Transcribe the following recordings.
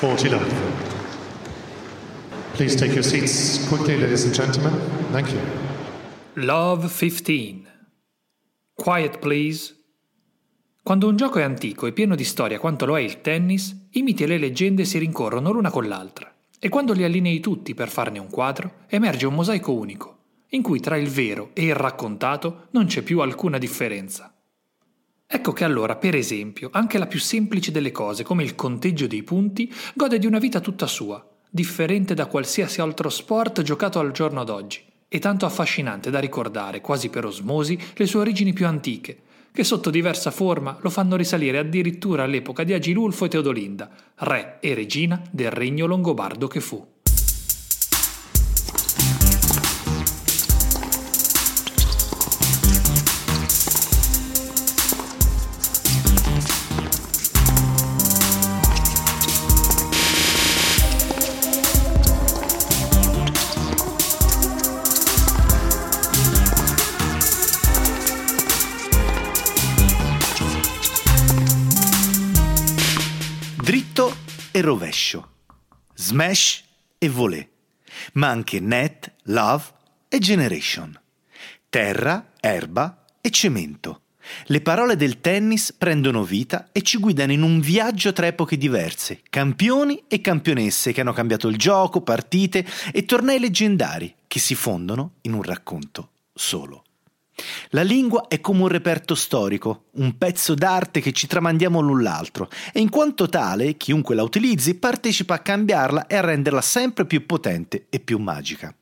Forty love. Please take your seats quickly, ladies and gentlemen. Thank you. Love 15. Quiet please. Quando un gioco è antico e pieno di storia quanto lo è il tennis, i miti e le leggende si rincorrono l'una con l'altra. E quando li allinei tutti per farne un quadro, emerge un mosaico unico, in cui tra il vero e il raccontato non c'è più alcuna differenza. Ecco che allora, per esempio, anche la più semplice delle cose, come il conteggio dei punti, gode di una vita tutta sua, differente da qualsiasi altro sport giocato al giorno d'oggi, e tanto affascinante da ricordare, quasi per osmosi, le sue origini più antiche, che sotto diversa forma lo fanno risalire addirittura all'epoca di Agilulfo e Teodolinda, re e regina del regno longobardo che fu. Rovescio, smash e volée, ma anche net, love e generation, terra, erba e cemento. Le parole del tennis prendono vita e ci guidano in un viaggio tra epoche diverse, campioni e campionesse che hanno cambiato il gioco, partite e tornei leggendari che si fondono in un racconto solo. La lingua è come un reperto storico, un pezzo d'arte che ci tramandiamo l'un l'altro e in quanto tale chiunque la utilizzi partecipa a cambiarla e a renderla sempre più potente e più magica.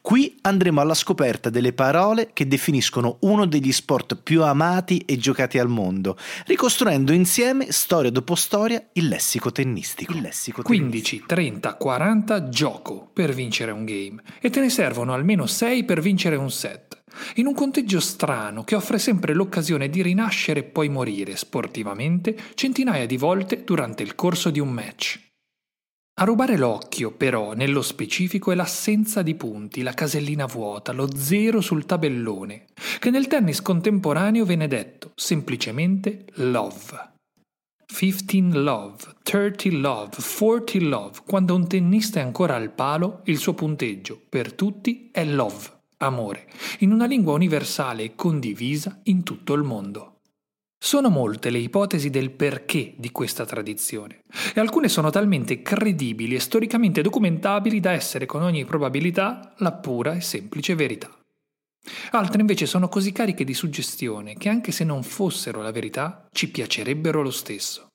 Qui andremo alla scoperta delle parole che definiscono uno degli sport più amati e giocati al mondo, ricostruendo insieme, storia dopo storia, il lessico tennistico. Il lessico 15, 30, 40 gioco per vincere un game e te ne servono almeno 6 per vincere un set. In un conteggio strano che offre sempre l'occasione di rinascere e poi morire sportivamente centinaia di volte durante il corso di un match. A rubare l'occhio, però, nello specifico è l'assenza di punti, la casellina vuota, lo zero sul tabellone, che nel tennis contemporaneo viene detto semplicemente love. 15 love, 30 love, 40 love, quando un tennista è ancora al palo, il suo punteggio per tutti è love amore, in una lingua universale e condivisa in tutto il mondo. Sono molte le ipotesi del perché di questa tradizione, e alcune sono talmente credibili e storicamente documentabili da essere con ogni probabilità la pura e semplice verità. Altre invece sono così cariche di suggestione che anche se non fossero la verità ci piacerebbero lo stesso.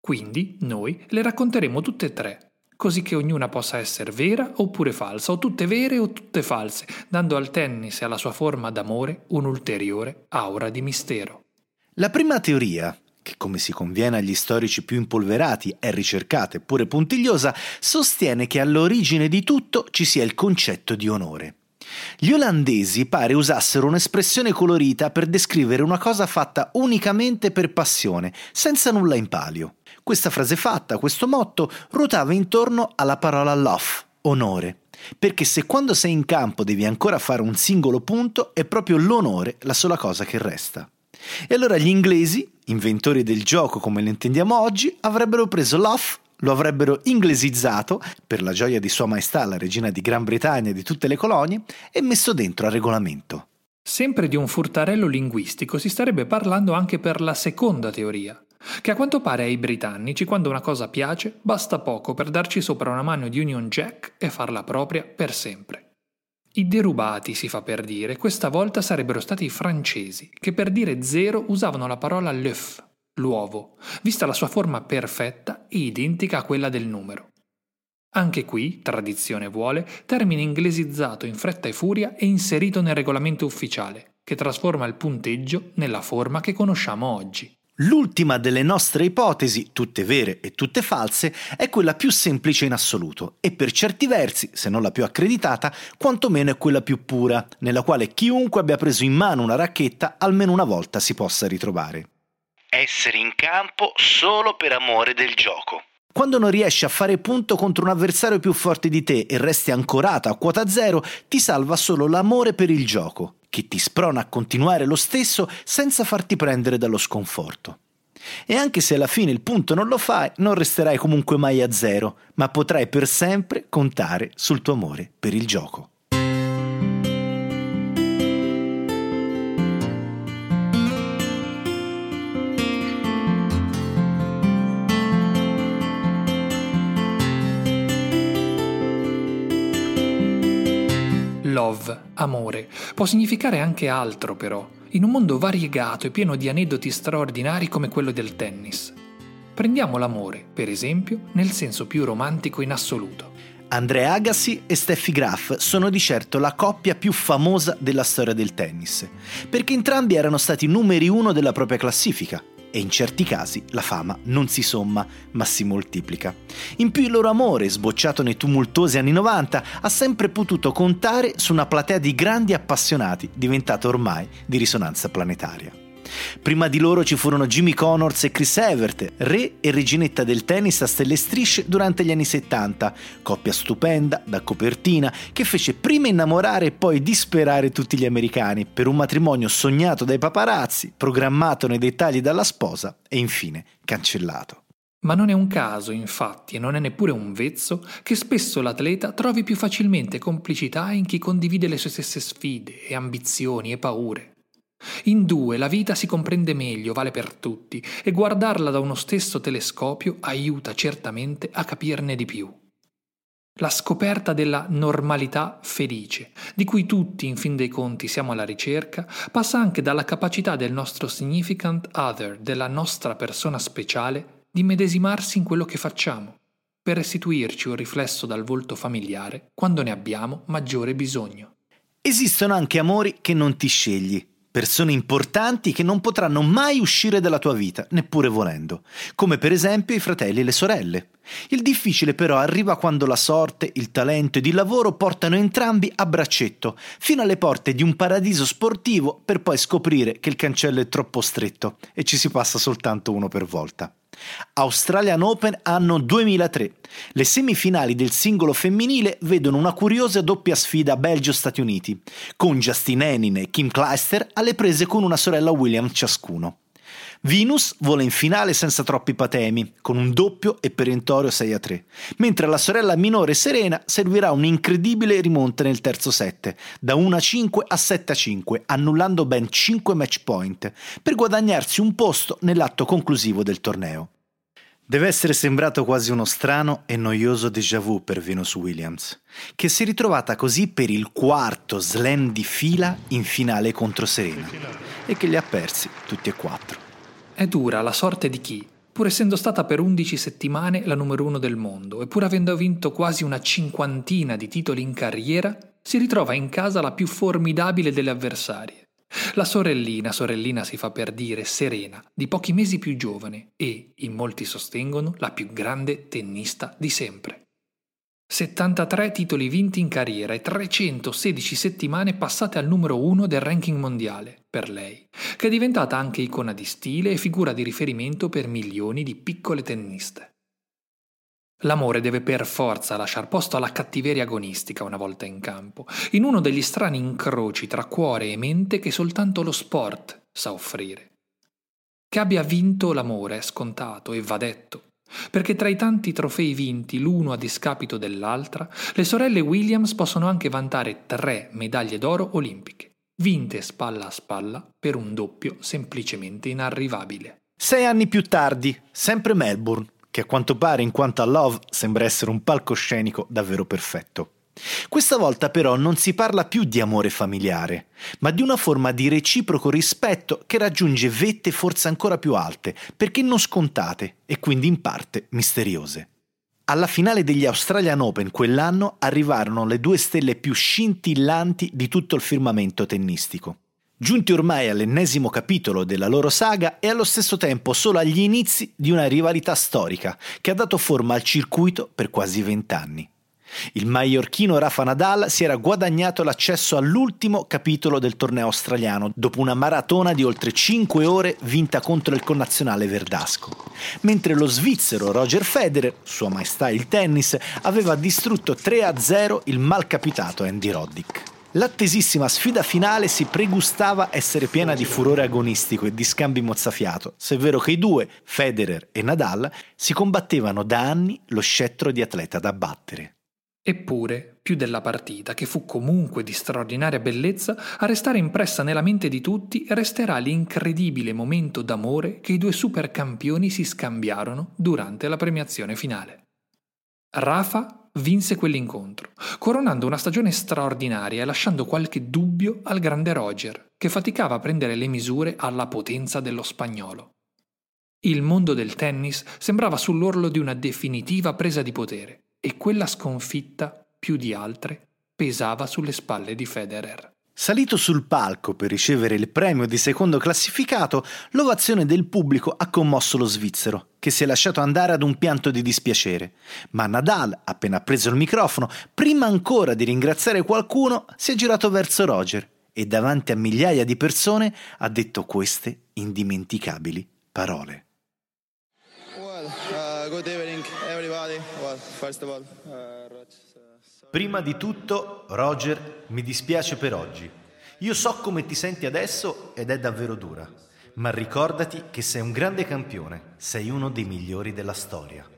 Quindi noi le racconteremo tutte e tre così che ognuna possa essere vera oppure falsa, o tutte vere o tutte false, dando al tennis e alla sua forma d'amore un'ulteriore aura di mistero. La prima teoria, che come si conviene agli storici più impolverati è ricercata eppure puntigliosa, sostiene che all'origine di tutto ci sia il concetto di onore. Gli olandesi pare usassero un'espressione colorita per descrivere una cosa fatta unicamente per passione, senza nulla in palio. Questa frase fatta, questo motto, ruotava intorno alla parola love, onore. Perché se quando sei in campo devi ancora fare un singolo punto, è proprio l'onore la sola cosa che resta. E allora gli inglesi, inventori del gioco come lo intendiamo oggi, avrebbero preso love, lo avrebbero inglesizzato, per la gioia di Sua Maestà la regina di Gran Bretagna e di tutte le colonie, e messo dentro a regolamento. Sempre di un furtarello linguistico si starebbe parlando anche per la seconda teoria, che a quanto pare ai britannici quando una cosa piace basta poco per darci sopra una mano di Union Jack e farla propria per sempre. I derubati, si fa per dire, questa volta sarebbero stati i francesi, che per dire zero usavano la parola l'œuf, l'uovo, vista la sua forma perfetta e identica a quella del numero. Anche qui, tradizione vuole, termine inglesizzato in fretta e furia e inserito nel regolamento ufficiale, che trasforma il punteggio nella forma che conosciamo oggi. L'ultima delle nostre ipotesi, tutte vere e tutte false, è quella più semplice in assoluto e per certi versi, se non la più accreditata, quantomeno è quella più pura, nella quale chiunque abbia preso in mano una racchetta almeno una volta si possa ritrovare. Essere in campo solo per amore del gioco. Quando non riesci a fare punto contro un avversario più forte di te e resti ancorato a quota zero, ti salva solo l'amore per il gioco che ti sprona a continuare lo stesso senza farti prendere dallo sconforto. E anche se alla fine il punto non lo fai, non resterai comunque mai a zero, ma potrai per sempre contare sul tuo amore per il gioco. Love, amore, può significare anche altro però, in un mondo variegato e pieno di aneddoti straordinari come quello del tennis. Prendiamo l'amore, per esempio, nel senso più romantico in assoluto. Andrea Agassi e Steffi Graf sono di certo la coppia più famosa della storia del tennis, perché entrambi erano stati numeri uno della propria classifica, e in certi casi la fama non si somma ma si moltiplica. In più il loro amore, sbocciato nei tumultuosi anni 90, ha sempre potuto contare su una platea di grandi appassionati diventata ormai di risonanza planetaria. Prima di loro ci furono Jimmy Connors e Chris Evert, re e reginetta del tennis a stelle strisce durante gli anni 70, coppia stupenda, da copertina, che fece prima innamorare e poi disperare tutti gli americani per un matrimonio sognato dai paparazzi, programmato nei dettagli dalla sposa e infine cancellato. Ma non è un caso, infatti, e non è neppure un vezzo, che spesso l'atleta trovi più facilmente complicità in chi condivide le sue stesse sfide e ambizioni e paure. In due la vita si comprende meglio, vale per tutti, e guardarla da uno stesso telescopio aiuta certamente a capirne di più. La scoperta della normalità felice, di cui tutti in fin dei conti siamo alla ricerca, passa anche dalla capacità del nostro significant other, della nostra persona speciale, di medesimarsi in quello che facciamo, per restituirci un riflesso dal volto familiare quando ne abbiamo maggiore bisogno. Esistono anche amori che non ti scegli, persone importanti che non potranno mai uscire dalla tua vita, neppure volendo, come per esempio i fratelli e le sorelle. Il difficile però arriva quando la sorte, il talento ed il lavoro portano entrambi a braccetto, fino alle porte di un paradiso sportivo per poi scoprire che il cancello è troppo stretto e ci si passa soltanto uno per volta. Australian Open anno 2003. Le semifinali del singolo femminile vedono una curiosa doppia sfida Belgio-Stati Uniti, con Justin Henin e Kim Kleister alle prese con una sorella Williams ciascuno. Venus vola in finale senza troppi patemi, con un doppio e perentorio 6 a 3, mentre alla sorella minore Serena servirà un'incredibile rimonta nel terzo set, da 1 a 5 a 7 a 5, annullando ben 5 match point, per guadagnarsi un posto nell'atto conclusivo del torneo. Deve essere sembrato quasi uno strano e noioso déjà vu per Venus Williams, che si è ritrovata così per il quarto slam di fila in finale contro Serena e che li ha persi tutti e quattro. È dura la sorte di chi, pur essendo stata per 11 settimane la numero uno del mondo e pur avendo vinto quasi una cinquantina di titoli in carriera, si ritrova in casa la più formidabile delle avversarie. La sorellina, sorellina si fa per dire, Serena, di pochi mesi più giovane e, in molti sostengono, la più grande tennista di sempre. 73 titoli vinti in carriera e 316 settimane passate al numero uno del ranking mondiale per lei, che è diventata anche icona di stile e figura di riferimento per milioni di piccole tenniste. L'amore deve per forza lasciar posto alla cattiveria agonistica una volta in campo, in uno degli strani incroci tra cuore e mente che soltanto lo sport sa offrire. Che abbia vinto l'amore è scontato e va detto, perché tra i tanti trofei vinti l'uno a discapito dell'altra, le sorelle Williams possono anche vantare tre medaglie d'oro olimpiche, vinte spalla a spalla per un doppio semplicemente inarrivabile. Sei anni più tardi, sempre Melbourne, che a quanto pare in quanto a Love sembra essere un palcoscenico davvero perfetto. Questa volta però non si parla più di amore familiare, ma di una forma di reciproco rispetto che raggiunge vette forse ancora più alte, perché non scontate e quindi in parte misteriose. Alla finale degli Australian Open quell'anno arrivarono le due stelle più scintillanti di tutto il firmamento tennistico. giunti ormai all'ennesimo capitolo della loro saga e allo stesso tempo solo agli inizi di una rivalità storica che ha dato forma al circuito per quasi vent'anni. Il maiorchino Rafa Nadal si era guadagnato l'accesso all'ultimo capitolo del torneo australiano dopo una maratona di oltre 5 ore vinta contro il connazionale verdasco, mentre lo svizzero Roger Federer, sua maestà il tennis, aveva distrutto 3-0 il malcapitato Andy Roddick. L'attesissima sfida finale si pregustava essere piena di furore agonistico e di scambi mozzafiato, se è vero che i due, Federer e Nadal, si combattevano da anni lo scettro di atleta da battere. Eppure, più della partita, che fu comunque di straordinaria bellezza, a restare impressa nella mente di tutti resterà l'incredibile momento d'amore che i due supercampioni si scambiarono durante la premiazione finale. Rafa vinse quell'incontro, coronando una stagione straordinaria e lasciando qualche dubbio al grande Roger, che faticava a prendere le misure alla potenza dello spagnolo. Il mondo del tennis sembrava sull'orlo di una definitiva presa di potere e quella sconfitta, più di altre, pesava sulle spalle di Federer. Salito sul palco per ricevere il premio di secondo classificato, l'ovazione del pubblico ha commosso lo svizzero, che si è lasciato andare ad un pianto di dispiacere. Ma Nadal, appena preso il microfono, prima ancora di ringraziare qualcuno, si è girato verso Roger e davanti a migliaia di persone ha detto queste indimenticabili parole. Prima di tutto, Roger, mi dispiace per oggi. Io so come ti senti adesso ed è davvero dura, ma ricordati che sei un grande campione, sei uno dei migliori della storia.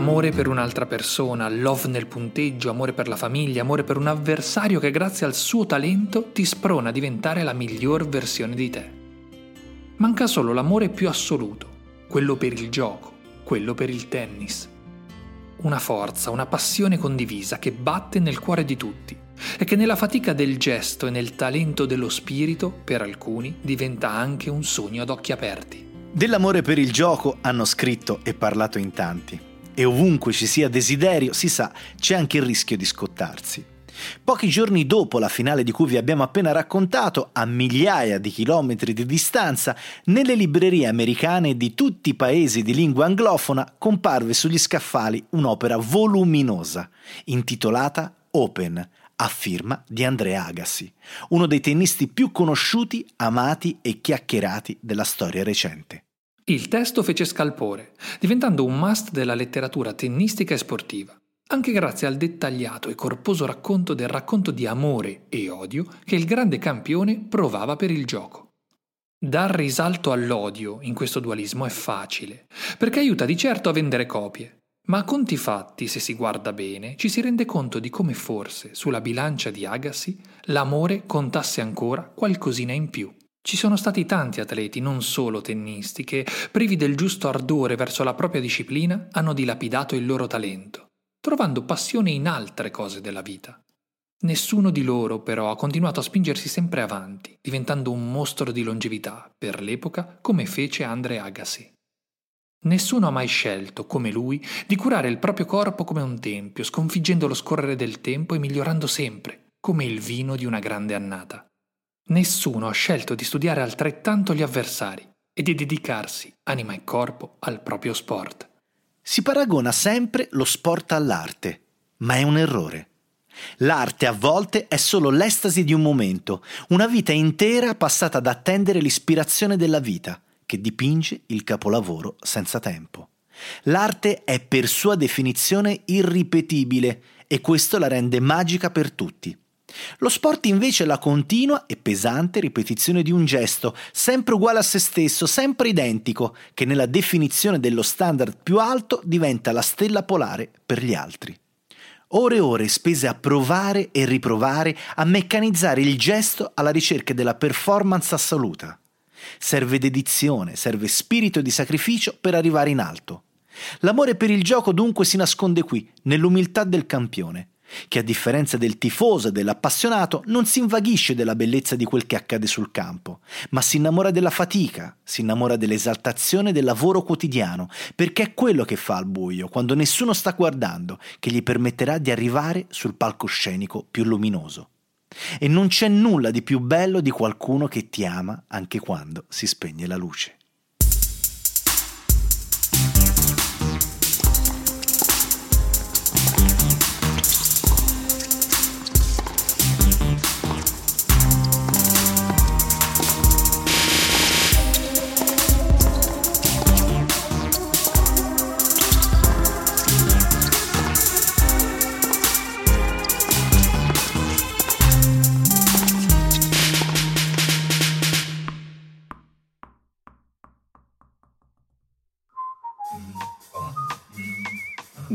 Amore per un'altra persona, love nel punteggio, amore per la famiglia, amore per un avversario che grazie al suo talento ti sprona a diventare la miglior versione di te. Manca solo l'amore più assoluto, quello per il gioco, quello per il tennis. Una forza, una passione condivisa che batte nel cuore di tutti e che nella fatica del gesto e nel talento dello spirito, per alcuni, diventa anche un sogno ad occhi aperti. Dell'amore per il gioco hanno scritto e parlato in tanti e ovunque ci sia desiderio, si sa, c'è anche il rischio di scottarsi. Pochi giorni dopo la finale di cui vi abbiamo appena raccontato, a migliaia di chilometri di distanza, nelle librerie americane di tutti i paesi di lingua anglofona comparve sugli scaffali un'opera voluminosa, intitolata Open, a firma di Andrea Agassi, uno dei tennisti più conosciuti, amati e chiacchierati della storia recente. Il testo fece scalpore, diventando un must della letteratura tennistica e sportiva, anche grazie al dettagliato e corposo racconto del racconto di amore e odio che il grande campione provava per il gioco. Dar risalto all'odio in questo dualismo è facile, perché aiuta di certo a vendere copie, ma a conti fatti, se si guarda bene, ci si rende conto di come forse sulla bilancia di Agassi l'amore contasse ancora qualcosina in più. Ci sono stati tanti atleti, non solo tennisti, che, privi del giusto ardore verso la propria disciplina, hanno dilapidato il loro talento, trovando passione in altre cose della vita. Nessuno di loro, però, ha continuato a spingersi sempre avanti, diventando un mostro di longevità, per l'epoca, come fece Andre Agassi. Nessuno ha mai scelto, come lui, di curare il proprio corpo come un tempio, sconfiggendo lo scorrere del tempo e migliorando sempre, come il vino di una grande annata. Nessuno ha scelto di studiare altrettanto gli avversari e di dedicarsi, anima e corpo, al proprio sport. Si paragona sempre lo sport all'arte, ma è un errore. L'arte a volte è solo l'estasi di un momento, una vita intera passata ad attendere l'ispirazione della vita, che dipinge il capolavoro senza tempo. L'arte è per sua definizione irripetibile e questo la rende magica per tutti. Lo sport invece è la continua e pesante ripetizione di un gesto, sempre uguale a se stesso, sempre identico, che nella definizione dello standard più alto diventa la stella polare per gli altri. Ore e ore spese a provare e riprovare a meccanizzare il gesto alla ricerca della performance assoluta. Serve dedizione, serve spirito di sacrificio per arrivare in alto. L'amore per il gioco dunque si nasconde qui, nell'umiltà del campione, che a differenza del tifoso e dell'appassionato non si invaghisce della bellezza di quel che accade sul campo, ma si innamora della fatica, si innamora dell'esaltazione del lavoro quotidiano, perché è quello che fa al buio, quando nessuno sta guardando, che gli permetterà di arrivare sul palcoscenico più luminoso. E non c'è nulla di più bello di qualcuno che ti ama anche quando si spegne la luce.